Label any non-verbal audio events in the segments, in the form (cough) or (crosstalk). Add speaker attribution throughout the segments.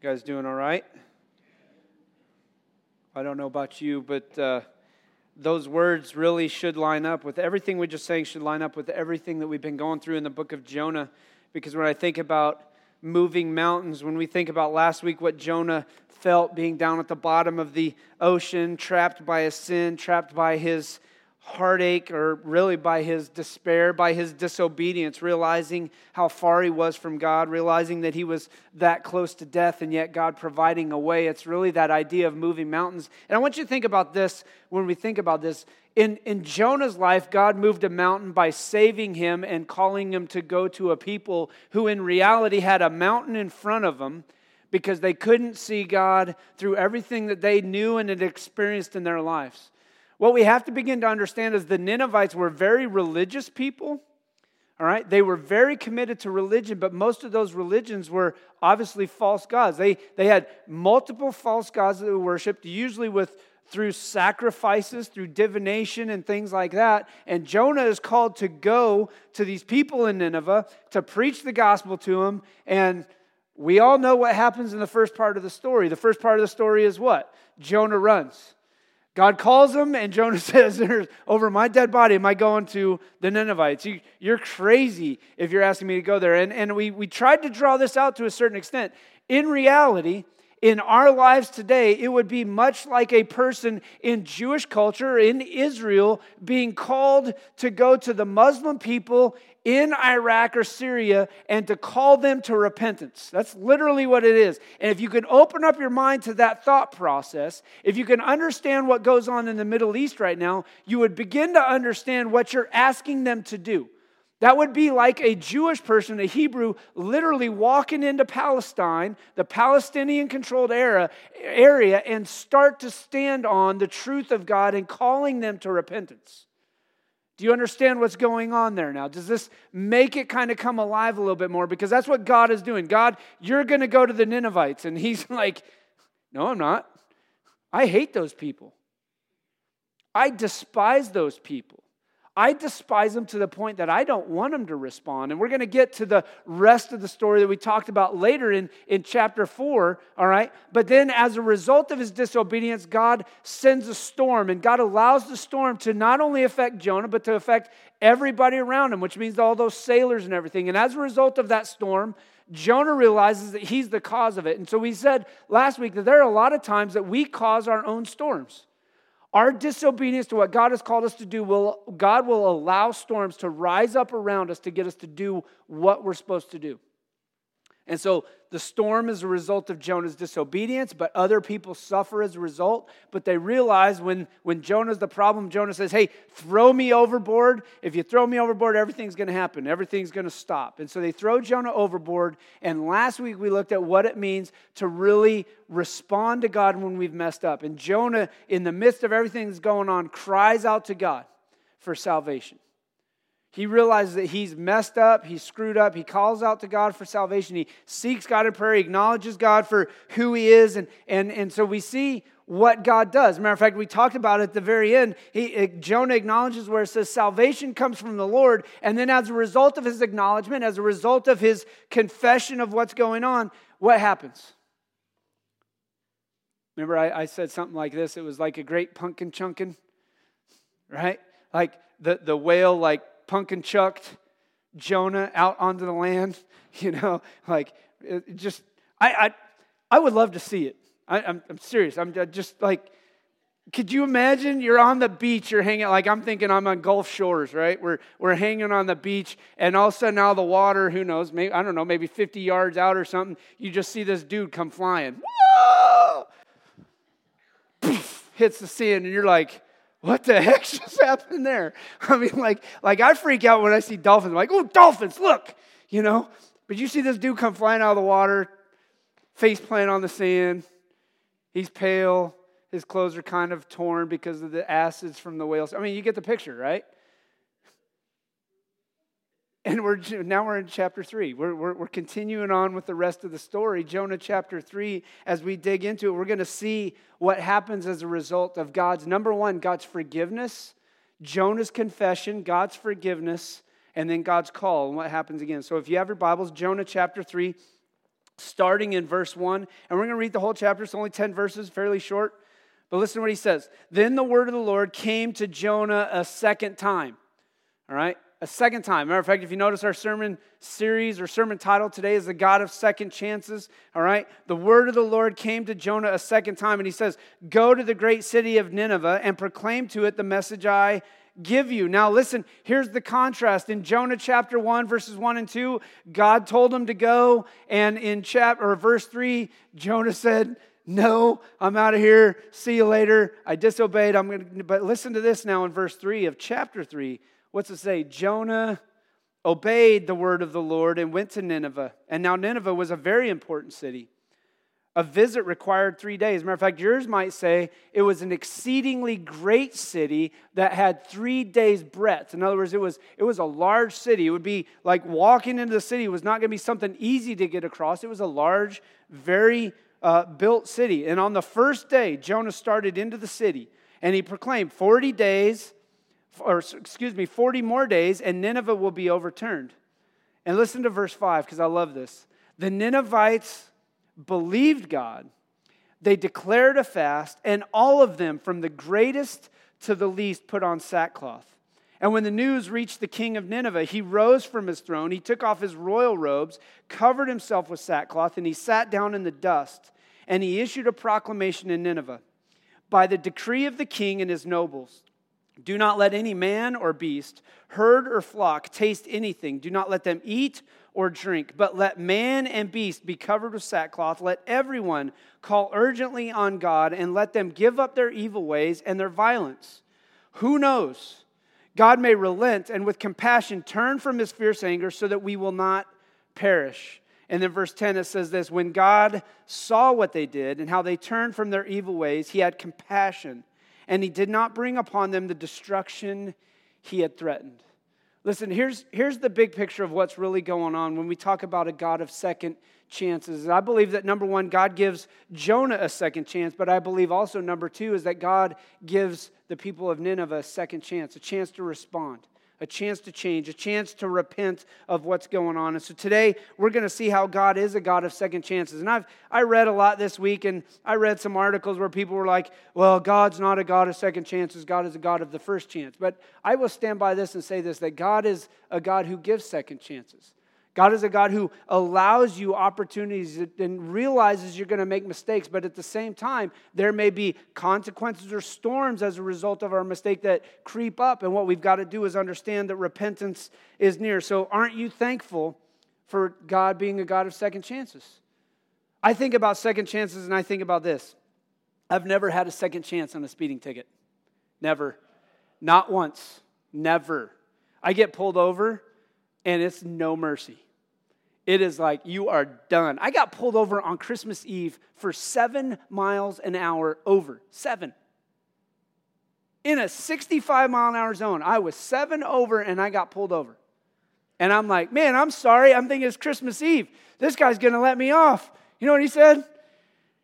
Speaker 1: You guys doing all right? I don't know about you, but uh, those words really should line up with everything we just saying, should line up with everything that we've been going through in the book of Jonah. Because when I think about moving mountains, when we think about last week what Jonah felt being down at the bottom of the ocean, trapped by his sin, trapped by his heartache or really by his despair, by his disobedience, realizing how far he was from God, realizing that he was that close to death and yet God providing a way. It's really that idea of moving mountains. And I want you to think about this when we think about this. In, in Jonah's life, God moved a mountain by saving him and calling him to go to a people who, in reality, had a mountain in front of them because they couldn't see God through everything that they knew and had experienced in their lives. What we have to begin to understand is the Ninevites were very religious people. All right, they were very committed to religion, but most of those religions were obviously false gods. They, they had multiple false gods that they worshiped, usually with through sacrifices, through divination, and things like that. And Jonah is called to go to these people in Nineveh to preach the gospel to them. And we all know what happens in the first part of the story. The first part of the story is what? Jonah runs. God calls him, and Jonah (laughs) says, Over my dead body am I going to the Ninevites. You, are crazy if you're asking me to go there. And, and we, we tried to draw this out to a certain extent. In reality, in our lives today, it would be much like a person in Jewish culture, in Israel, being called to go to the Muslim people in Iraq or Syria and to call them to repentance. That's literally what it is. And if you can open up your mind to that thought process, if you can understand what goes on in the Middle East right now, you would begin to understand what you're asking them to do. That would be like a Jewish person, a Hebrew, literally walking into Palestine, the Palestinian controlled area, area, and start to stand on the truth of God and calling them to repentance. Do you understand what's going on there now? Does this make it kind of come alive a little bit more? Because that's what God is doing. God, you're going to go to the Ninevites. And He's (laughs) like, No, I'm not. I hate those people. I despise those people. I despise them to the point that I don't want them to respond. And we're going to get to the rest of the story that we talked about later in, in chapter 4, all right? But then, as a result of his disobedience, God sends a storm, and God allows the storm to not only affect Jonah, but to affect everybody around him, which means all those sailors and everything. And as a result of that storm, Jonah realizes that he's the cause of it. And so we said last week that there are a lot of times that we cause our own storms. Our disobedience to what God has called us to do will God will allow storms to rise up around us to get us to do what we're supposed to do. And so the storm is a result of Jonah's disobedience, but other people suffer as a result. But they realize when, when Jonah's the problem, Jonah says, Hey, throw me overboard. If you throw me overboard, everything's going to happen. Everything's going to stop. And so they throw Jonah overboard. And last week we looked at what it means to really respond to God when we've messed up. And Jonah, in the midst of everything that's going on, cries out to God for salvation. He realizes that he's messed up, he's screwed up. He calls out to God for salvation. He seeks God in prayer, he acknowledges God for who he is. And, and, and so we see what God does. Matter of fact, we talked about it at the very end. He, eh, Jonah acknowledges where it says salvation comes from the Lord. And then, as a result of his acknowledgement, as a result of his confession of what's going on, what happens? Remember, I, I said something like this it was like a great pumpkin chunkin', right? Like the, the whale, like pumpkin chucked Jonah out onto the land. (laughs) You know, like just, I, I, I would love to see it. I, I'm, I'm serious. I'm just like, could you imagine you're on the beach, you're hanging, like I'm thinking I'm on Gulf Shores, right? We're, we're hanging on the beach, and all of a sudden now the water, who knows, maybe, I don't know, maybe 50 yards out or something, you just see this dude come flying. Whoa! hits the sand, and you're like, what the heck (laughs) just happened there? I mean, like, like I freak out when I see dolphins. I'm like, oh, dolphins, look, you know. But you see this dude come flying out of the water, face plant on the sand. He's pale. His clothes are kind of torn because of the acids from the whales. I mean, you get the picture, right? And we're now we're in chapter three. We're, we're, we're, continuing on with the rest of the story. Jonah chapter three, as we dig into it, we're going to see what happens as a result of God's number one, God's forgiveness, Jonah's confession, God's forgiveness, and then God's call and what happens again. So if you have your Bibles, Jonah chapter three, starting in verse 1. And we're going to read the whole chapter. It's only 10 verses, fairly short. But listen to what he says. Then the word of the Lord came to Jonah a second time. All right? A second time. Matter of fact, if you notice our sermon series or sermon title today is the God of second chances. All right? The word of the Lord came to Jonah a second time, and he says, Go to the great city of Nineveh and proclaim to it the message I give you. Now, listen, here's the contrast. In Jonah chapter 1, verses 1 and 2, God told him to go. And in chapter or verse 3, Jonah said, No, I'm out of here. See you later. I disobeyed. I'm gonna but listen to this now in verse 3 of chapter 3. What's it say? Jonah obeyed the word of the Lord and went to Nineveh. And now Nineveh was a very important city. A visit required three days. Matter of fact, yours might say it was an exceedingly great city that had three days' breadth. In other words, it was, it was a large city. It would be like walking into the city was not going to be something easy to get across. It was a large, very uh, built city. And on the first day, Jonah started into the city and he proclaimed 40 days, or excuse me, 40 more days, and Nineveh will be overturned. And listen to verse 5 because I love this. The Ninevites believed God, they declared a fast, and all of them, from the greatest to the least, put on sackcloth. And when the news reached the king of Nineveh, he rose from his throne, he took off his royal robes, covered himself with sackcloth, and he sat down in the dust. And he issued a proclamation in Nineveh By the decree of the king and his nobles, do not let any man or beast, herd or flock taste anything. Do not let them eat or drink, but let man and beast be covered with sackcloth. Let everyone call urgently on God and let them give up their evil ways and their violence. Who knows? God may relent and with compassion turn from his fierce anger so that we will not perish. And then verse 10 it says this When God saw what they did and how they turned from their evil ways, he had compassion and he did not bring upon them the destruction he had threatened. Listen, here's, here's the big picture of what's really going on when we talk about a God of second chances. I believe that number one, God gives Jonah a second chance, but I believe also number two is that God gives the people of Nineveh a second chance, a chance to respond a chance to change, a chance to repent of what's going on. And so today we're going to see how God is a God of second chances. And I've I read a lot this week and I read some articles where people were like, "Well, God's not a God of second chances. God is a God of the first chance." But I will stand by this and say this that God is a God who gives second chances. God is a God who allows you opportunities and realizes you're going to make mistakes, but at the same time, there may be consequences or storms as a result of our mistake that creep up. And what we've got to do is understand that repentance is near. So, aren't you thankful for God being a God of second chances? I think about second chances and I think about this. I've never had a second chance on a speeding ticket. Never. Not once. Never. I get pulled over and it's no mercy. It is like you are done. I got pulled over on Christmas Eve for seven miles an hour over. Seven. In a 65 mile an hour zone. I was seven over and I got pulled over. And I'm like, man, I'm sorry. I'm thinking it's Christmas Eve. This guy's to let me off. You know what he said?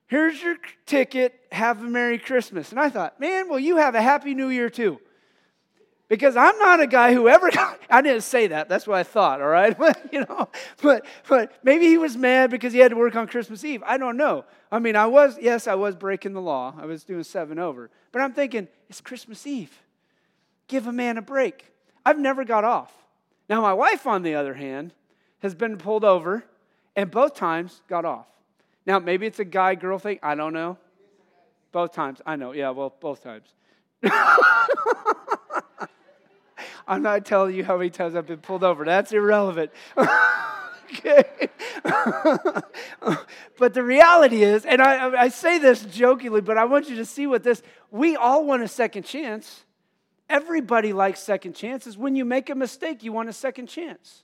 Speaker 1: Here's your ticket. Have a Merry Christmas. And I thought, man, well, you have a Happy New Year too. Because I'm not a guy who ever got, (laughs) I didn't say that. That's what I thought, all right? (laughs) But, you know, but, but maybe he was mad because he had to work on Christmas Eve. I don't know. I mean, I was, yes, I was breaking the law. I was doing seven over. But I'm thinking, it's Christmas Eve. Give a man a break. I've never got off. Now, my wife, on the other hand, has been pulled over and both times got off. Now, maybe it's a guy girl thing. I don't know. Both times. I know. Yeah, well, both times. (laughs) I'm not telling you how many times I've been pulled over. That's irrelevant. (laughs) okay. (laughs) but the reality is, and I, I say this jokingly, but I want you to see what this, we all want a second chance. Everybody likes second chances. When you make a mistake, you want a second chance.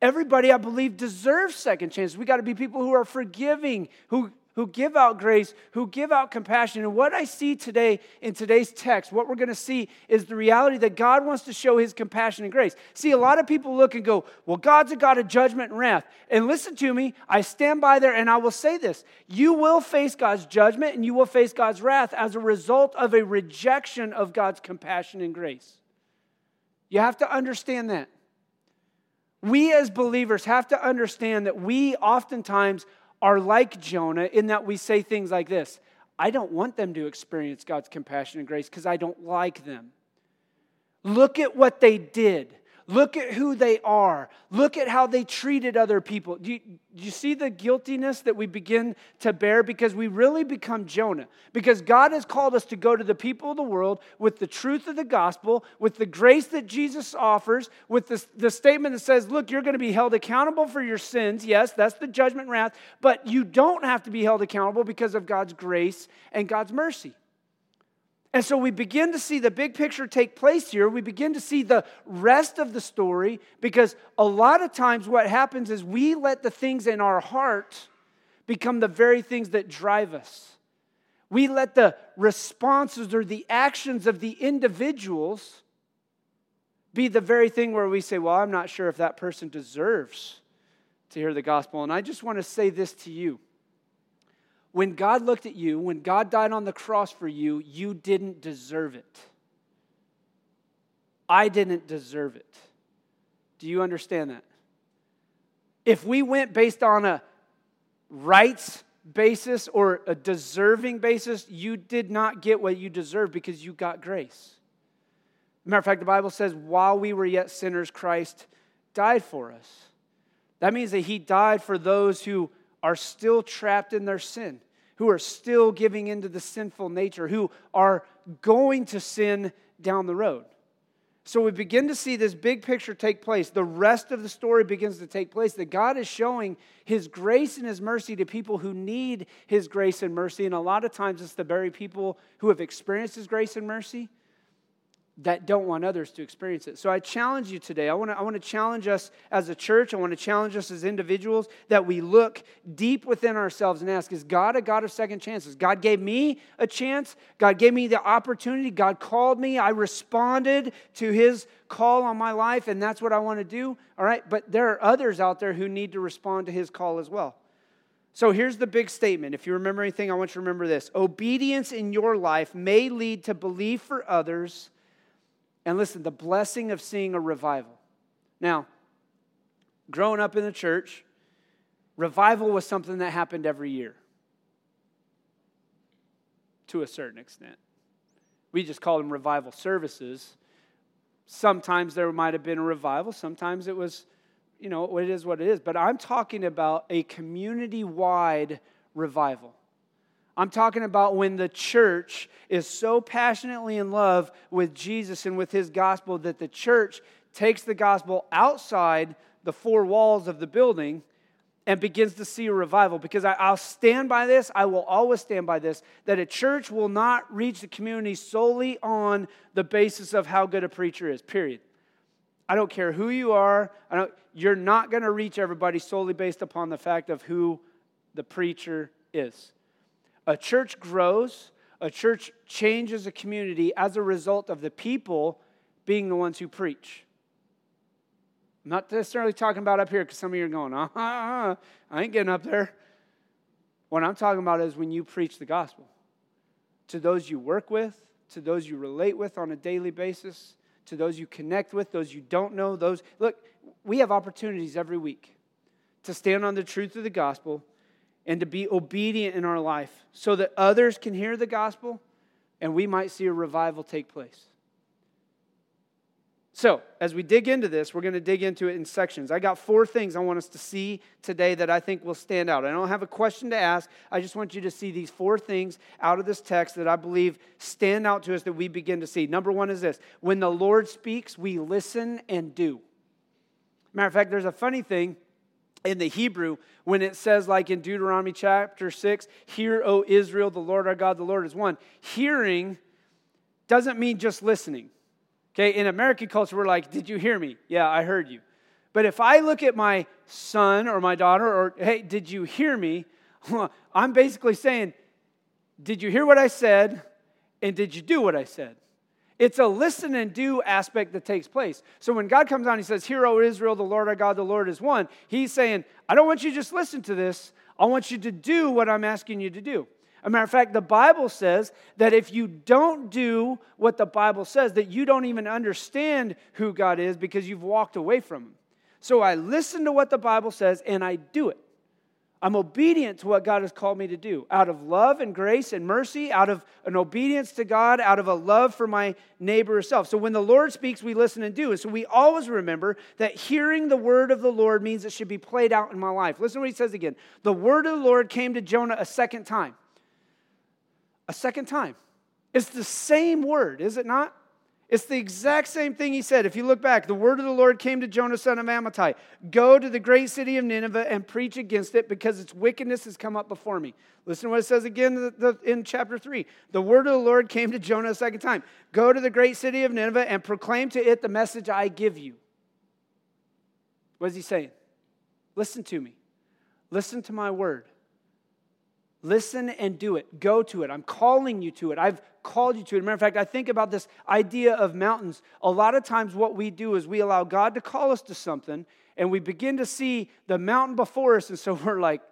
Speaker 1: Everybody, I believe, deserves second chances. We got to be people who are forgiving, who who give out grace, who give out compassion. And what I see today in today's text, what we're going to see is the reality that God wants to show his compassion and grace. See, a lot of people look and go, well, God's a God of judgment and wrath. And listen to me, I stand by there and I will say this you will face God's judgment and you will face God's wrath as a result of a rejection of God's compassion and grace. You have to understand that. We as believers have to understand that we oftentimes are like Jonah in that we say things like this I don't want them to experience God's compassion and grace because I don't like them. Look at what they did. Look at who they are. Look at how they treated other people. Do you, do you, see the guiltiness that we begin to bear? Because we really become Jonah. Because God has called us to go to the people of the world with the truth of the gospel, with the grace that Jesus offers, with the, the statement that says, Look, you're going to be held accountable for your sins. Yes, that's the judgment wrath. But you don't have to be held accountable because of God's grace and God's mercy. And so we begin to see the big picture take place here. We begin to see the rest of the story because a lot of times what happens is we let the things in our heart become the very things that drive us. We let the responses or the actions of the individuals be the very thing where we say, Well, I'm not sure if that person deserves to hear the gospel. And I just want to say this to you when God looked at you, when God died on the cross for you, you didn't deserve it. I didn't deserve it. Do you understand that? If we went based on a rights basis or a deserving basis, you did not get what you deserve because you got grace. Matter of fact, the Bible says, while we were yet sinners, Christ died for us. That means that he died for those who are still trapped in their sin, who are still giving into the sinful nature, who are going to sin down the road. So we begin to see this big picture take place. The rest of the story begins to take place that God is showing His grace and His mercy to people who need His grace and mercy. And a lot of times it's the very people who have experienced His grace and mercy that don't want others to experience it. So I challenge you today. I want to I want to challenge us as a church. I want to challenge us as individuals that we look deep within ourselves and ask, is God a God of second chances? God gave me a chance. God gave me the opportunity. God called me. I responded to his call on my life and that's what I want to do. All right? But there are others out there who need to respond to his call as well. So here's the big statement. If you remember anything, I want you to remember this. Obedience in your life may lead to belief for others and listen, the blessing of seeing a revival. Now, growing up in the church, revival was something that happened every year to a certain extent. We just called them revival services. Sometimes there might have been a revival, sometimes it was, you know, it is what it is. But I'm talking about a community wide revival. I'm talking about when the church is so passionately in love with Jesus and with his gospel that the church takes the gospel outside the four walls of the building and begins to see a revival. Because I, will stand by this, I will always stand by this, that a church will not reach the community solely on the basis of how good a preacher is, period. I don't care who you are, you're not going to reach everybody solely based upon the fact of who the preacher is. A church grows, a church changes a community as a result of the people being the ones who preach. I'm not necessarily talking about up here because some of you are going, uh huh, (laughs) I ain't getting up there. What I'm talking about is when you preach the gospel to those you work with, to those you relate with on a daily basis, to those you connect with, those you don't know, those. Look, we have opportunities every week to stand on the truth of the gospel and to be obedient in our life so that others can hear the gospel and we might see a revival take place. So, as we dig into this, we're going to dig into it in sections. I got four things I want us to see today that I think will stand out. I don't have a question to ask. I just want you to see these four things out of this text that I believe stand out to us that we begin to see. Number one is this when the Lord speaks, we listen and do. Matter of fact, there's a funny thing in the Hebrew when it says, like in Deuteronomy chapter 6, Hear, O Israel, the Lord our God, the Lord is one. Hearing doesn't mean just listening. Okay, in American culture, we're like, Did you hear me? Yeah, I heard you. But if I look at my son or my daughter, or hey, did you hear me? (laughs) I'm basically saying, Did you hear what I said? And did you do what I said? It's a listen and do aspect that takes place. So when God comes down, He says, Hear, O Israel, the Lord our God, the Lord is one. He's saying, I don't want you to just listen to this. I want you to do what I'm asking you to do. A matter of fact, the Bible says that if you don't do what the Bible says, that you don't even understand who God is because you've walked away from Him. So I listen to what the Bible says and I do it. I'm obedient to what God has called me to do out of love and grace and mercy, out of an obedience to God, out of a love for my neighbor self. So when the Lord speaks, we listen and do. And so we always remember that hearing the word of the Lord means it should be played out in my life. Listen to what he says again. The word of the Lord came to Jonah a second time. A second time. It's the same word, is it not? It's the exact same thing he said. If you look back, the word of the Lord came to Jonah, son of Amittai Go to the great city of Nineveh and preach against it because its wickedness has come up before me. Listen to what it says again in chapter 3. The word of the Lord came to Jonah a second time Go to the great city of Nineveh and proclaim to it the message I give you. What is he saying? Listen to me. Listen to my word. Listen and do it. Go to it. I'm calling you to it. I've called you to it. matter of fact, I think about this idea of mountains. A lot of times, what we do is we allow God to call us to something, and we begin to see the mountain before us, and so (laughs) we're like,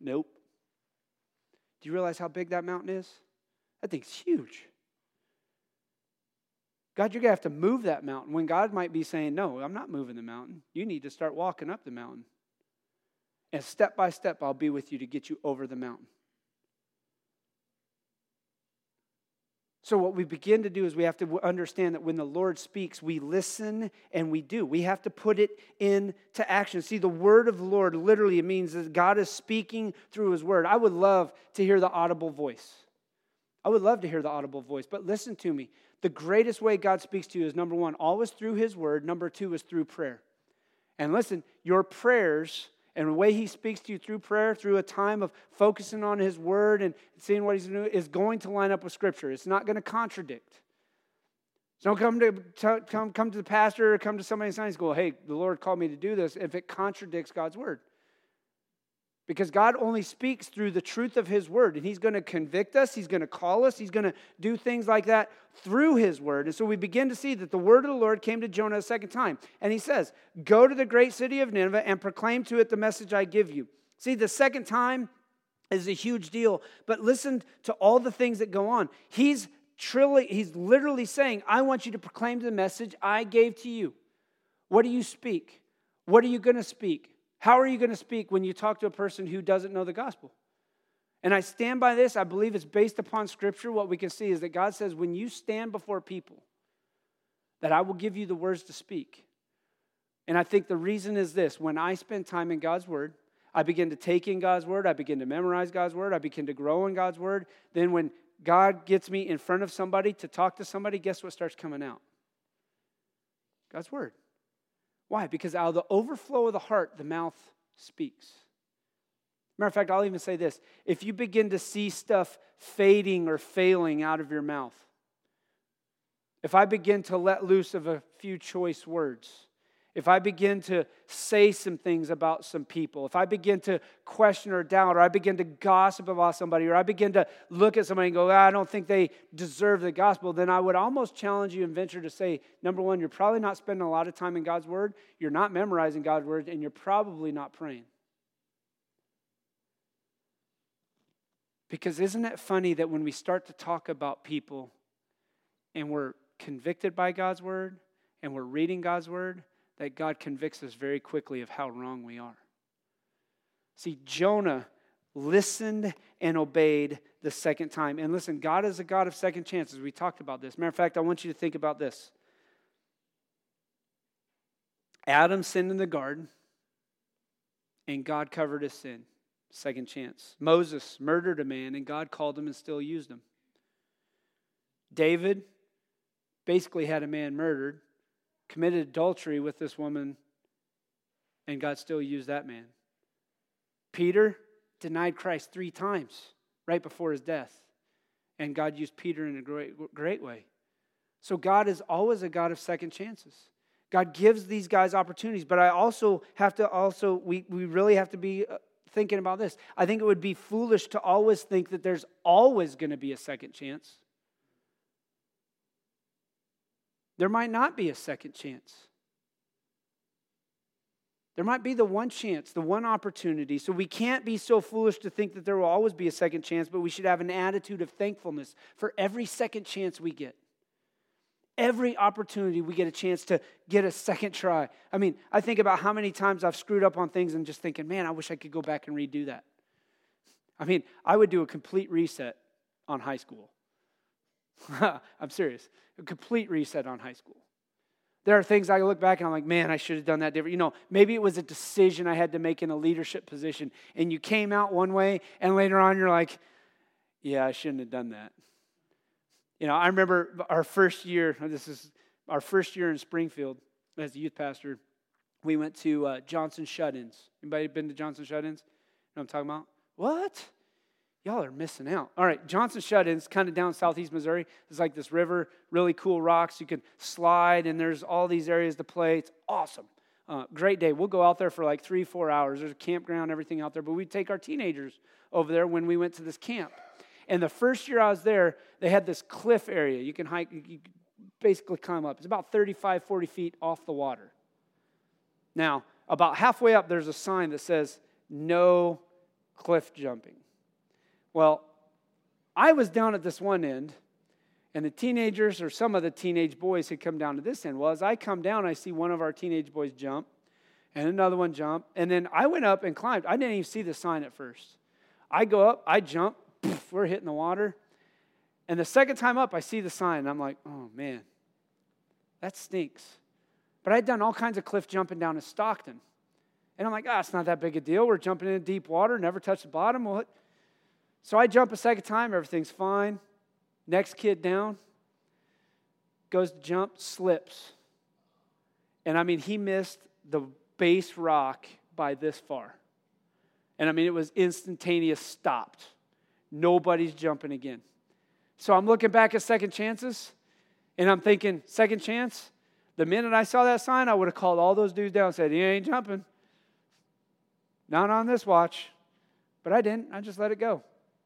Speaker 1: nope. Do you realize how big that mountain is? That thing's huge. God, you're going to have to move that mountain when God might be saying, No, I'm not moving the mountain. You need to start walking up the mountain. And step by step, I'll be with you to get you over the mountain. So, what we begin to do is we have to understand that when the Lord speaks, we listen and we do. We have to put it into action. See, the word of the Lord literally it means that God is speaking through his word. I would love to hear the audible voice. I would love to hear the audible voice, but listen to me. The greatest way God speaks to you is number one, always through his word. Number two is through prayer. And listen, your prayers and the way he speaks to you through prayer, through a time of focusing on his word and seeing what he's doing, is going to line up with scripture. It's not going to contradict. So don't come to, come, come to the pastor or come to somebody in Sunday school, hey, the Lord called me to do this, if it contradicts God's word. Because God only speaks through the truth of His word, and He's going to convict us, He's going to call us, He's going to do things like that through His word. And so we begin to see that the word of the Lord came to Jonah a second time. And He says, Go to the great city of Nineveh and proclaim to it the message I give you. See, the second time is a huge deal, but listen to all the things that go on. He's, truly, he's literally saying, I want you to proclaim the message I gave to you. What do you speak? What are you going to speak? How are you going to speak when you talk to a person who doesn't know the gospel? And I stand by this. I believe it's based upon scripture. What we can see is that God says, when you stand before people, that I will give you the words to speak. And I think the reason is this when I spend time in God's word, I begin to take in God's word, I begin to memorize God's word, I begin to grow in God's word. Then when God gets me in front of somebody to talk to somebody, guess what starts coming out? God's word. Why? Because out of the overflow of the heart, the mouth speaks. Matter of fact, I'll even say this if you begin to see stuff fading or failing out of your mouth, if I begin to let loose of a few choice words, if I begin to say some things about some people, if I begin to question or doubt, or I begin to gossip about somebody, or I begin to look at somebody and go, ah, I don't think they deserve the gospel, then I would almost challenge you and venture to say, number one, you're probably not spending a lot of time in God's Word, you're not memorizing God's Word, and you're probably not praying. Because isn't it funny that when we start to talk about people and we're convicted by God's Word and we're reading God's Word, that God convicts us very quickly of how wrong we are. See, Jonah listened and obeyed the second time. And listen, God is a God of second chances. We talked about this. Matter of fact, I want you to think about this. Adam sinned in the garden, and God covered his sin. Second chance. Moses murdered a man, and God called him and still used him. David basically had a man murdered, committed adultery with this woman, and God still used that man. Peter denied Christ three times right before his death, and God used Peter in a great, great way. So God is always a God of second chances. God gives these guys opportunities, but I also have to also we, we really have to be uh, thinking about this. I think it would be foolish to always think that there's always going to be a second chance. There might not be a second chance. There might be the one chance, the one opportunity. So we can't be so foolish to think that there will always be a second chance, but we should have an attitude of thankfulness for every second chance we get. Every opportunity we get a chance to get a second try. I mean, I think about how many times I've screwed up on things and just thinking, man, I wish I could go back and redo that. I mean, I would do a complete reset on high school. (laughs) I'm serious. A complete reset on high school. There are things I look back and I'm like, man, I should have done that different. You know, maybe it was a decision I had to make in a leadership position, and you came out one way, and later on you're like, yeah, I shouldn't have done that. You know, I remember our first year, this is our first year in Springfield as a youth pastor, we went to uh, Johnson Shut-ins. Anybody been to Johnson Shut-ins? You know what I'm talking about? What? Y'all are missing out. All right, Johnson Shut-ins, kind of down southeast Missouri. It's like this river, really cool rocks. You can slide, and there's all these areas to play. It's awesome. Uh, great day. We'll go out there for like three, four hours. There's a campground, everything out there. But we take our teenagers over there when we went to this camp. And the first year I was there, they had this cliff area. You can hike, you basically climb up. It's about 35, 40 feet off the water. Now, about halfway up, there's a sign that says, no cliff jumping. Well, I was down at this one end, and the teenagers or some of the teenage boys had come down to this end. Well, as I come down, I see one of our teenage boys jump, and another one jump, and then I went up and climbed. I didn't even see the sign at first. I go up, I jump, poof, we're hitting the water. And the second time up, I see the sign, and I'm like, oh man, that stinks. But I'd done all kinds of cliff jumping down in Stockton. And I'm like, ah, oh, it's not that big a deal. We're jumping in deep water, never touch the bottom. Well, so I jump a second time, everything's fine. Next kid down, goes to jump, slips. And I mean, he missed the base rock by this far. And I mean, it was instantaneous, stopped. Nobody's jumping again. So I'm looking back at second chances, and I'm thinking, second chance? The minute I saw that sign, I would have called all those dudes down and said, You ain't jumping. Not on this watch. But I didn't. I just let it go.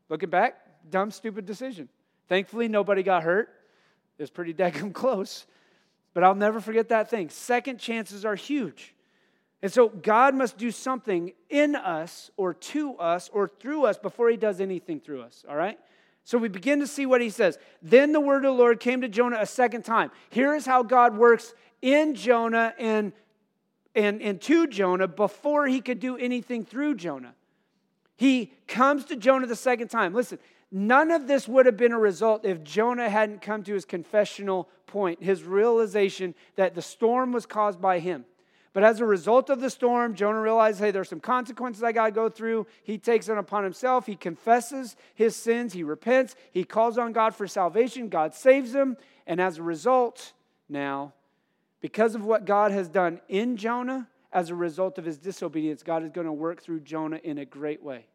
Speaker 1: Looking back, dumb, stupid decision. Thankfully, nobody got hurt. It was pretty (laughs) daggum close. But I'll never forget that thing. Second chances are huge. And so God must do something in us or to us or through us before he does anything through us, all right? So we begin to see what he says. Then the word of the Lord came to Jonah a second time. Here is how God works in Jonah and, and, and to Jonah before he could do anything through Jonah. He comes to Jonah the second time. Listen, none of this would have been a result if Jonah hadn't come to his confessional point, his realization that the storm was caused by him. But as a result of the storm, Jonah realizes, hey, there's some consequences I got to go through. He takes it upon himself. He confesses his sins. He repents. He calls on God for salvation. God saves him. And as a result, now, because of what God has done in Jonah, as a result of his disobedience, God is going to work through Jonah in a great way.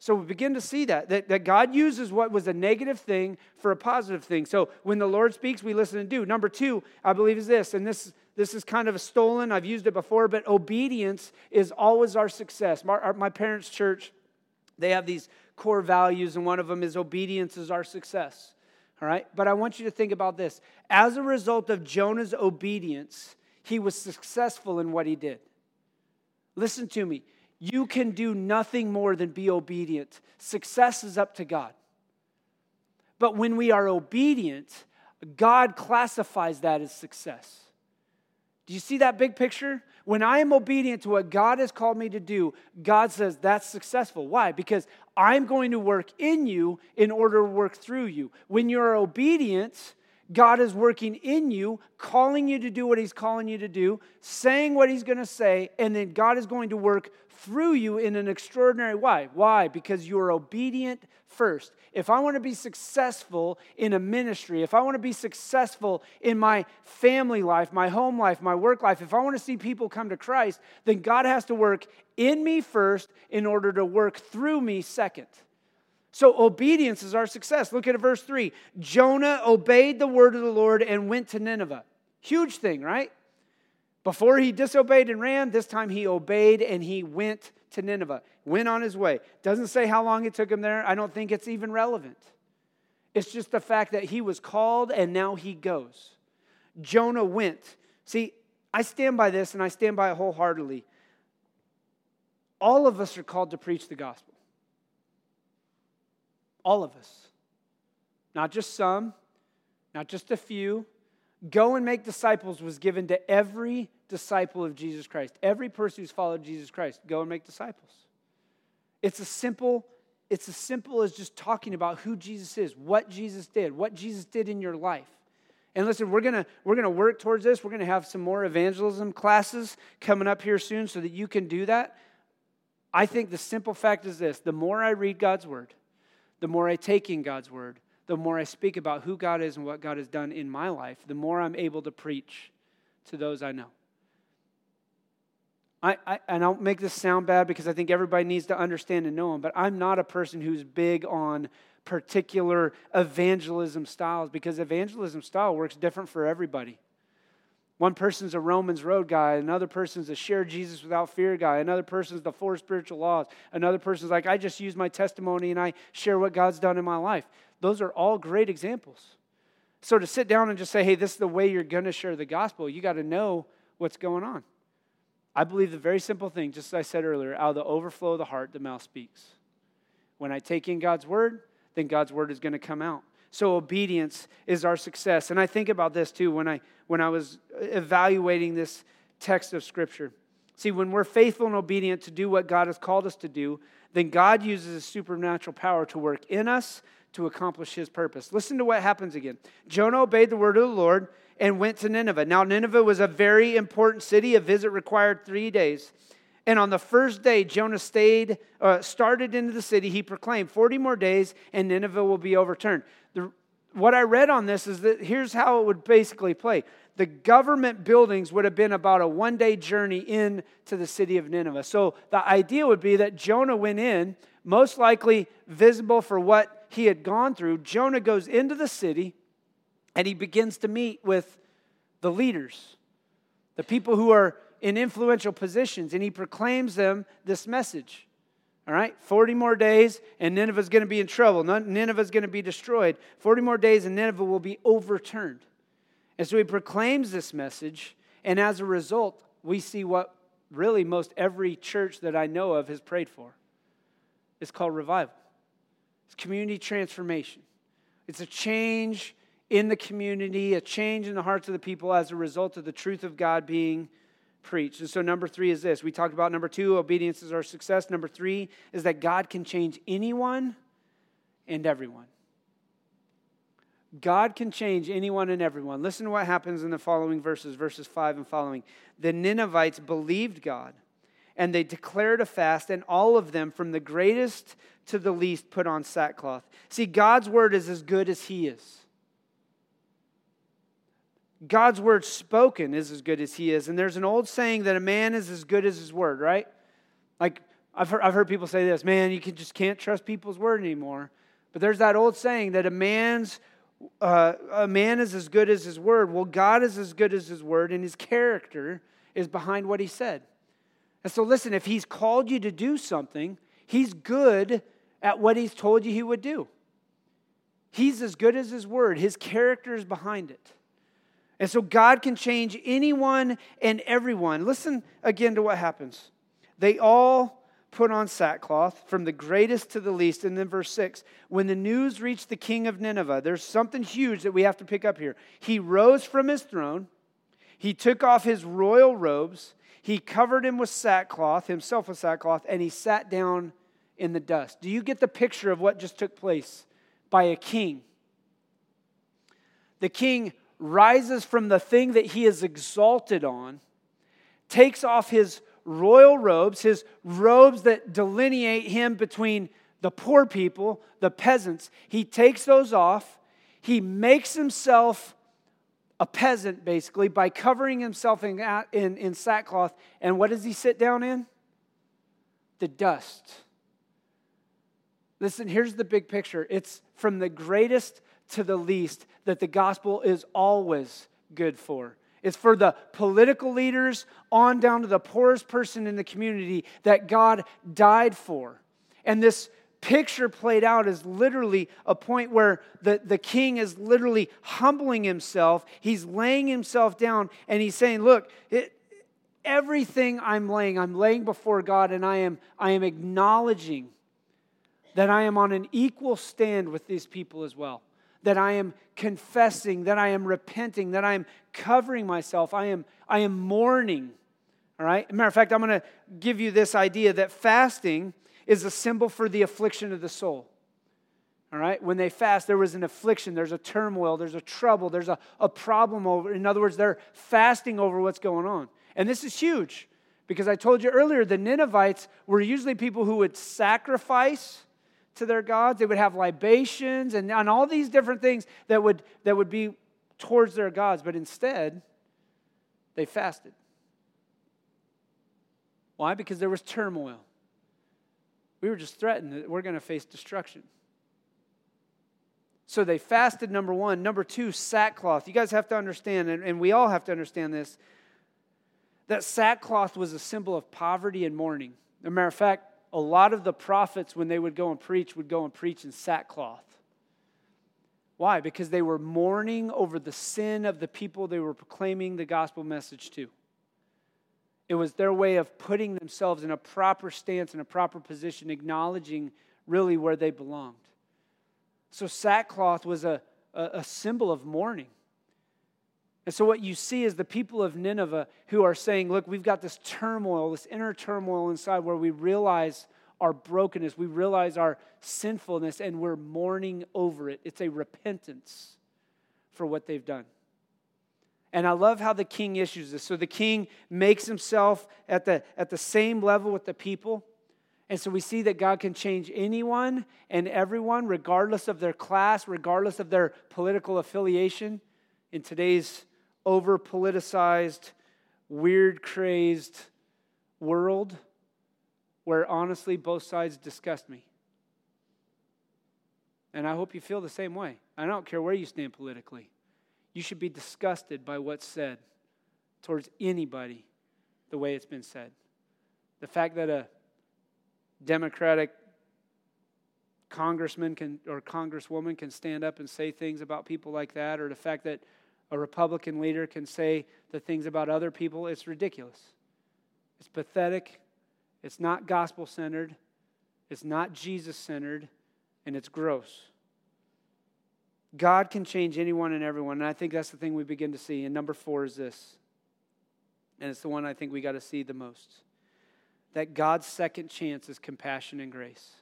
Speaker 1: So we begin to see that, that, that God uses what was a negative thing for a positive thing. So when the Lord speaks, we listen and do. Number two, I believe, is this, and this, this is kind of a stolen, I've used it before, but obedience is always our success. My, our, my parents' church, they have these core values, and one of them is obedience is our success. All right? But I want you to think about this. As a result of Jonah's obedience, he was successful in what he did. Listen to me. You can do nothing more than be obedient. Success is up to God. But when we are obedient, God classifies that as success. Do you see that big picture? When I am obedient to what God has called me to do, God says that's successful. Why? Because I'm going to work in you in order to work through you. When you're obedient, God is working in you, calling you to do what He's calling you to do, saying what He's going to say, and then God is going to work through you in an extraordinary way. Why? Because you are obedient first. If I want to be successful in a ministry, if I want to be successful in my family life, my home life, my work life, if I want to see people come to Christ, then God has to work in me first in order to work through me second. So obedience is our success. Look at verse 3. Jonah obeyed the word of the Lord and went to Nineveh. Huge thing, right? Before he disobeyed and ran, this time he obeyed and he went to Nineveh, went on his way. Doesn't say how long it took him there. I don't think it's even relevant. It's just the fact that he was called and now he goes. Jonah went. See, I stand by this and I stand by it wholeheartedly. All of us are called to preach the gospel. All of us. Not just some, not just a few. Go and make disciples was given to every disciple of Jesus Christ. Every person who's followed Jesus Christ, go and make disciples. It's a simple it's as simple as just talking about who Jesus is, what Jesus did, what Jesus did in your life. And listen, we're gonna we're gonna work towards this. We're gonna have some more evangelism classes coming up here soon so that you can do that. I think the simple fact is this the more I read God's word, the more I take in God's word, the more I speak about who God is and what God has done in my life, the more I'm able to preach to those I know. I, I, and I don't make this sound bad because I think everybody needs to understand and know him, but I'm not a person who's big on particular evangelism styles because evangelism style works different for everybody. One person's a Romans road guy, another person's a share Jesus without fear guy, another person's the four spiritual laws, another person's like, I just use my testimony and I share what God's done in my life. Those are all great examples. So to sit down and just say, hey, this is the way you're going to share the gospel, you got to know what's going on. I believe the very simple thing, just as I said earlier, out of the overflow of the heart, the mouth speaks. When I take in God's word, then God's word is going to come out. So obedience is our success. And I think about this too when I when I was evaluating this text of scripture. See, when we're faithful and obedient to do what God has called us to do, then God uses his supernatural power to work in us to accomplish his purpose. Listen to what happens again. Jonah obeyed the word of the Lord and went to Nineveh. Now, Nineveh was a very important city. A visit required three days. And on the first day, Jonah stayed, uh, started into the city. He proclaimed, 40 more days, and Nineveh will be overturned. The, what I read on this is that here's how it would basically play the government buildings would have been about a one day journey in to the city of Nineveh. So the idea would be that Jonah went in, most likely visible for what he had gone through. Jonah goes into the city and he begins to meet with the leaders, the people who are in influential positions, and he proclaims them this message. All right, 40 more days, and Nineveh's going to be in trouble. Nineveh's going to be destroyed. 40 more days, and Nineveh will be overturned. And so he proclaims this message, and as a result, we see what really most every church that I know of has prayed for. It's called revival, it's community transformation, it's a change in the community, a change in the hearts of the people as a result of the truth of God being preached. And so, number three is this. We talked about number two, obedience is our success. Number three is that God can change anyone and everyone. God can change anyone and everyone. Listen to what happens in the following verses, verses 5 and following. The Ninevites believed God, and they declared a fast, and all of them, from the greatest to the least, put on sackcloth. See, God's word is as good as He is. God's word spoken is as good as he is. And there's an old saying that a man is as good as his word, right? Like, I've heard, I've heard people say this man, you can, just can't trust people's word anymore. But there's that old saying that a man's uh, a man is as good as his word. Well, God is as good as his word, and his character is behind what he said. And so, listen, if he's called you to do something, he's good at what he's told you he would do. He's as good as his word, his character is behind it. And so God can change anyone and everyone. Listen again to what happens. They all put on sackcloth, from the greatest to the least. And then verse 6 when the news reached the king of Nineveh, there's something huge that we have to pick up here. He rose from his throne, he took off his royal robes, he covered him with sackcloth, himself with sackcloth, and he sat down in the dust. Do you get the picture of what just took place by a king? The king rises from the thing that he is exalted on, takes off his royal robes, his robes that delineate him between the poor people, the peasants. He takes those off. He makes himself a peasant, basically, by covering himself in, in, in sackcloth. And what does he sit down in? The dust. Listen, here's the big picture it's from the greatest to the least that the gospel is always good for. It's for the political leaders on down to the poorest person in the community that God died for. And this picture played out is literally a point where the, the king is literally humbling himself. He's laying himself down and he's saying, Look, it, everything I'm laying, I'm laying before God and I am, I am acknowledging that I am on an equal stand with these people as well that I am confessing, that I am repenting, that I am covering myself, I am, I am mourning. All right? matter of fact, I'm going to give you this idea that fasting is a symbol for the affliction of the soul. All right? When they fast, there was an affliction, there's a turmoil, there's a trouble, there's a, a problem over. In other words, they're fasting over what's going on. And this is huge because I told you earlier the Ninevites were usually people who would sacrifice to their gods. They would have libations and, and all these different things that would, that would be towards their gods. But instead, they fasted. Why? Because there was turmoil. We were just threatened that we're going to face destruction. So they fasted, number one. Number two, sackcloth. You guys have to understand, and, and we all have to understand this, that sackcloth was a symbol of poverty and mourning. As a matter of fact, a lot of the prophets, when they would go and preach, would go and preach in sackcloth. Why? Because they were mourning over the sin of the people they were proclaiming the gospel message to. It was their way of putting themselves in a proper stance, in a proper position, acknowledging really where they belonged. So, sackcloth was a, a, a symbol of mourning. And so, what you see is the people of Nineveh who are saying, Look, we've got this turmoil, this inner turmoil inside where we realize our brokenness, we realize our sinfulness, and we're mourning over it. It's a repentance for what they've done. And I love how the king issues this. So the king makes himself at the, at the same level with the people. And so we see that God can change anyone and everyone, regardless of their class, regardless of their political affiliation. In today's over politicized, weird, crazed world where honestly both sides disgust me. And I hope you feel the same way. I don't care where you stand politically. You should be disgusted by what's said towards anybody the way it's been said. The fact that a Democratic congressman can or congresswoman can stand up and say things about people like that, or the fact that a Republican leader can say the things about other people, it's ridiculous. It's pathetic. It's not gospel centered. It's not Jesus centered. And it's gross. God can change anyone and everyone. And I think that's the thing we begin to see. And number four is this. And it's the one I think we got to see the most that God's second chance is compassion and grace.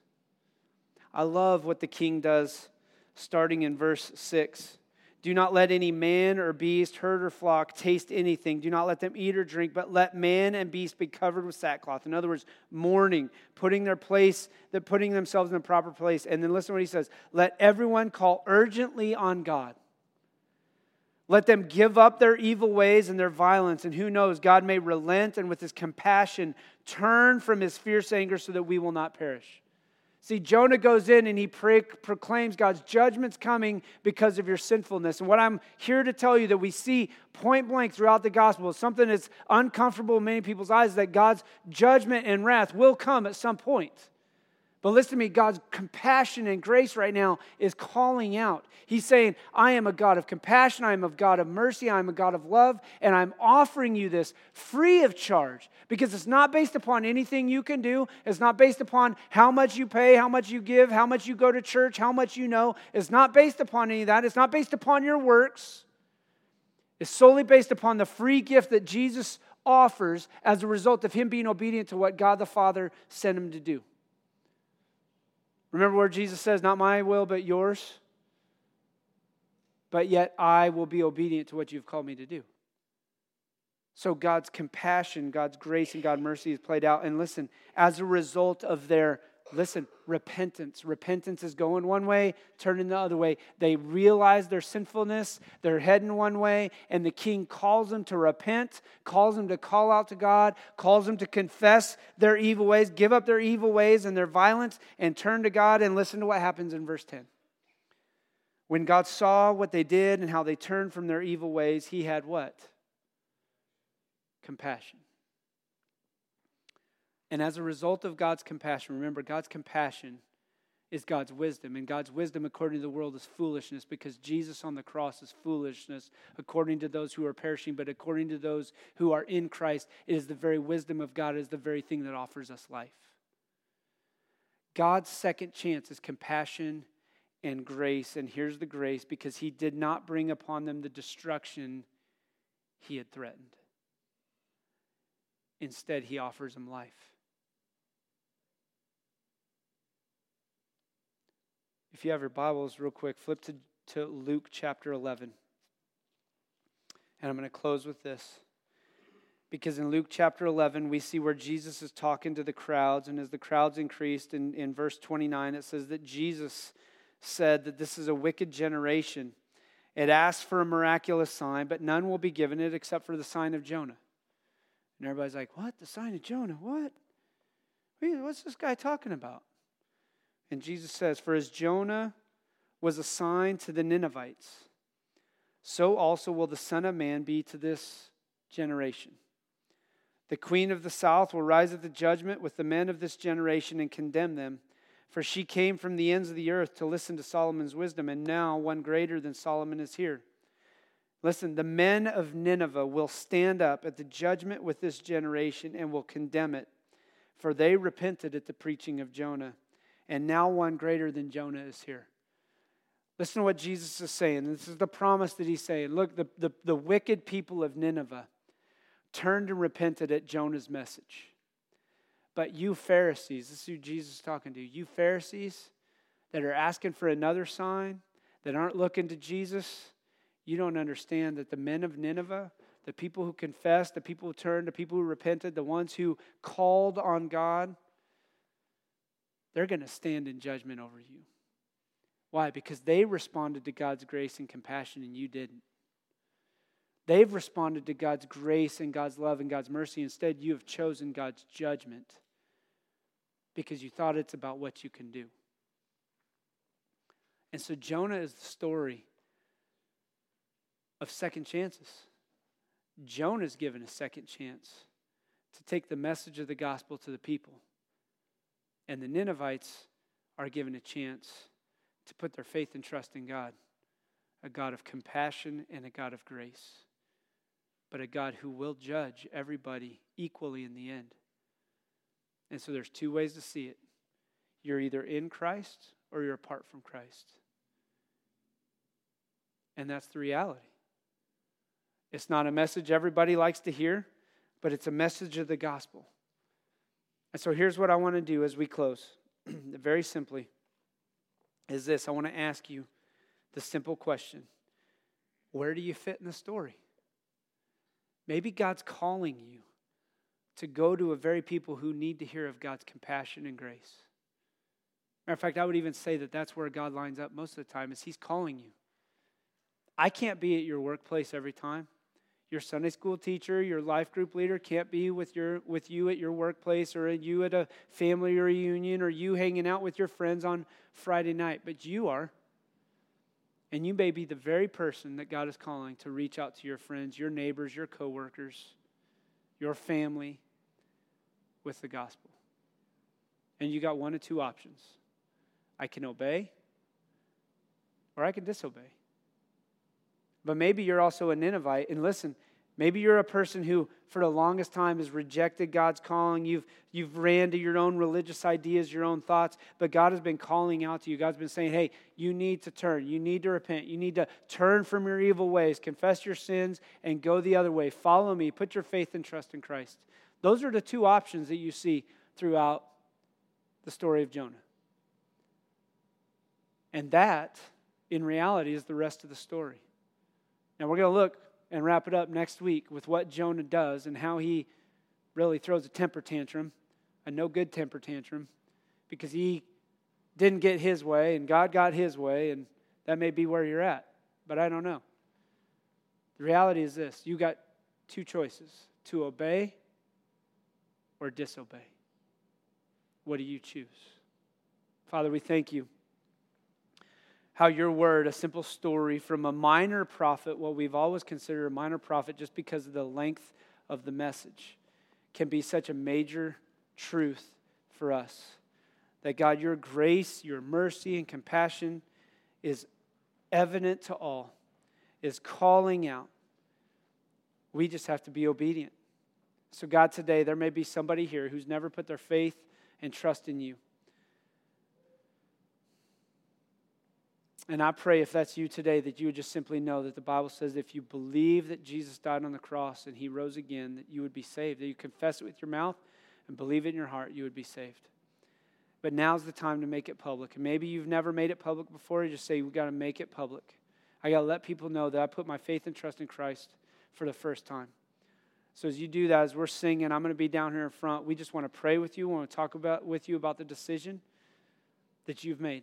Speaker 1: I love what the king does starting in verse 6. Do not let any man or beast, herd or flock taste anything. Do not let them eat or drink, but let man and beast be covered with sackcloth. In other words, mourning, putting their place, putting themselves in the proper place. And then listen to what he says. Let everyone call urgently on God. Let them give up their evil ways and their violence, and who knows, God may relent and with his compassion turn from his fierce anger so that we will not perish. See, Jonah goes in and he pre- proclaims God's judgment's coming because of your sinfulness. And what I'm here to tell you that we see point blank throughout the gospel is something that's uncomfortable in many people's eyes that God's judgment and wrath will come at some point. But listen to me, God's compassion and grace right now is calling out. He's saying, I am a God of compassion, I am a God of mercy, I am a God of love, and I'm offering you this free of charge because it's not based upon anything you can do. It's not based upon how much you pay, how much you give, how much you go to church, how much you know. It's not based upon any of that. It's not based upon your works. It's solely based upon the free gift that Jesus offers as a result of him being obedient to what God the Father sent him to do. Remember where Jesus says, Not my will, but yours? But yet I will be obedient to what you've called me to do. So God's compassion, God's grace, and God's mercy is played out. And listen, as a result of their Listen, repentance. Repentance is going one way, turning the other way. They realize their sinfulness, they're heading one way, and the king calls them to repent, calls them to call out to God, calls them to confess their evil ways, give up their evil ways and their violence, and turn to God. And listen to what happens in verse 10. When God saw what they did and how they turned from their evil ways, he had what? Compassion. And as a result of God's compassion, remember, God's compassion is God's wisdom. And God's wisdom, according to the world, is foolishness because Jesus on the cross is foolishness according to those who are perishing. But according to those who are in Christ, it is the very wisdom of God, it is the very thing that offers us life. God's second chance is compassion and grace. And here's the grace because he did not bring upon them the destruction he had threatened. Instead, he offers them life. If you have your Bibles, real quick, flip to, to Luke chapter 11. And I'm going to close with this. Because in Luke chapter 11, we see where Jesus is talking to the crowds. And as the crowds increased, in, in verse 29, it says that Jesus said that this is a wicked generation. It asks for a miraculous sign, but none will be given it except for the sign of Jonah. And everybody's like, What? The sign of Jonah? What? What's this guy talking about? And Jesus says, For as Jonah was a sign to the Ninevites, so also will the Son of Man be to this generation. The queen of the south will rise at the judgment with the men of this generation and condemn them. For she came from the ends of the earth to listen to Solomon's wisdom, and now one greater than Solomon is here. Listen, the men of Nineveh will stand up at the judgment with this generation and will condemn it, for they repented at the preaching of Jonah, and now one greater than Jonah is here. Listen to what Jesus is saying. This is the promise that he's saying. Look, the, the, the wicked people of Nineveh turned and repented at Jonah's message. But you Pharisees, this is who Jesus is talking to, you Pharisees that are asking for another sign, that aren't looking to Jesus, you don't understand that the men of Nineveh, the people who confessed, the people who turned, the people who repented, the ones who called on God, they're going to stand in judgment over you. Why? Because they responded to God's grace and compassion and you didn't. They've responded to God's grace and God's love and God's mercy. Instead, you have chosen God's judgment because you thought it's about what you can do. And so Jonah is the story of second chances. Jonah is given a second chance to take the message of the gospel to the people. And the Ninevites are given a chance to put their faith and trust in God, a God of compassion and a God of grace, but a God who will judge everybody equally in the end. And so there's two ways to see it you're either in Christ or you're apart from Christ. And that's the reality. It's not a message everybody likes to hear, but it's a message of the gospel. And so here's what I want to do as we close. (clears throat) Very simply, is this I want to ask you the simple question Where do you fit in the story? Maybe God's calling you to go to a very people who need to hear of God's compassion and grace. Matter of fact, I would even say that that's where God lines up most of the time is he's calling you. I can't be at your workplace every time. Your Sunday school teacher, your life group leader can't be with your with you at your workplace or you at a family reunion or you hanging out with your friends on Friday night, but you are. And you may be the very person that God is calling to reach out to your friends, your neighbors, your coworkers, your family, with the gospel. And you got one of two options I can obey or I can disobey. But maybe you're also a Ninevite. And listen, maybe you're a person who, for the longest time, has rejected God's calling. You've, you've ran to your own religious ideas, your own thoughts, but God has been calling out to you. God's been saying, hey, you need to turn. You need to repent. You need to turn from your evil ways, confess your sins, and go the other way. Follow me. Put your faith and trust in Christ. Those are the two options that you see throughout the story of Jonah. And that, in reality, is the rest of the story. Now, we're going to look and wrap it up next week with what Jonah does and how he really throws a temper tantrum, a no good temper tantrum, because he didn't get his way and God got his way, and that may be where you're at, but I don't know. The reality is this you got two choices to obey or disobey? What do you choose? Father, we thank you. How your word, a simple story from a minor prophet, what we've always considered a minor prophet just because of the length of the message, can be such a major truth for us. That God, your grace, your mercy, and compassion is evident to all, is calling out. We just have to be obedient. So, God, today there may be somebody here who's never put their faith and trust in you. And I pray if that's you today, that you would just simply know that the Bible says if you believe that Jesus died on the cross and he rose again, that you would be saved. That you confess it with your mouth and believe it in your heart, you would be saved. But now's the time to make it public. And maybe you've never made it public before. You just say, we got to make it public. I got to let people know that I put my faith and trust in Christ for the first time. So as you do that, as we're singing, I'm going to be down here in front. We just want to pray with you. We want to talk about with you about the decision that you've made.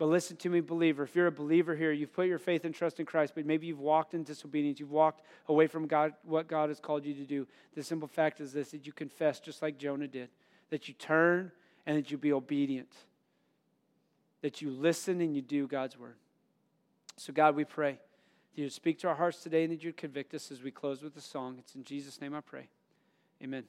Speaker 1: But listen to me, believer. If you're a believer here, you've put your faith and trust in Christ, but maybe you've walked in disobedience, you've walked away from God, what God has called you to do. The simple fact is this that you confess just like Jonah did, that you turn and that you be obedient, that you listen and you do God's word. So, God, we pray that you speak to our hearts today and that you convict us as we close with the song. It's in Jesus' name I pray. Amen.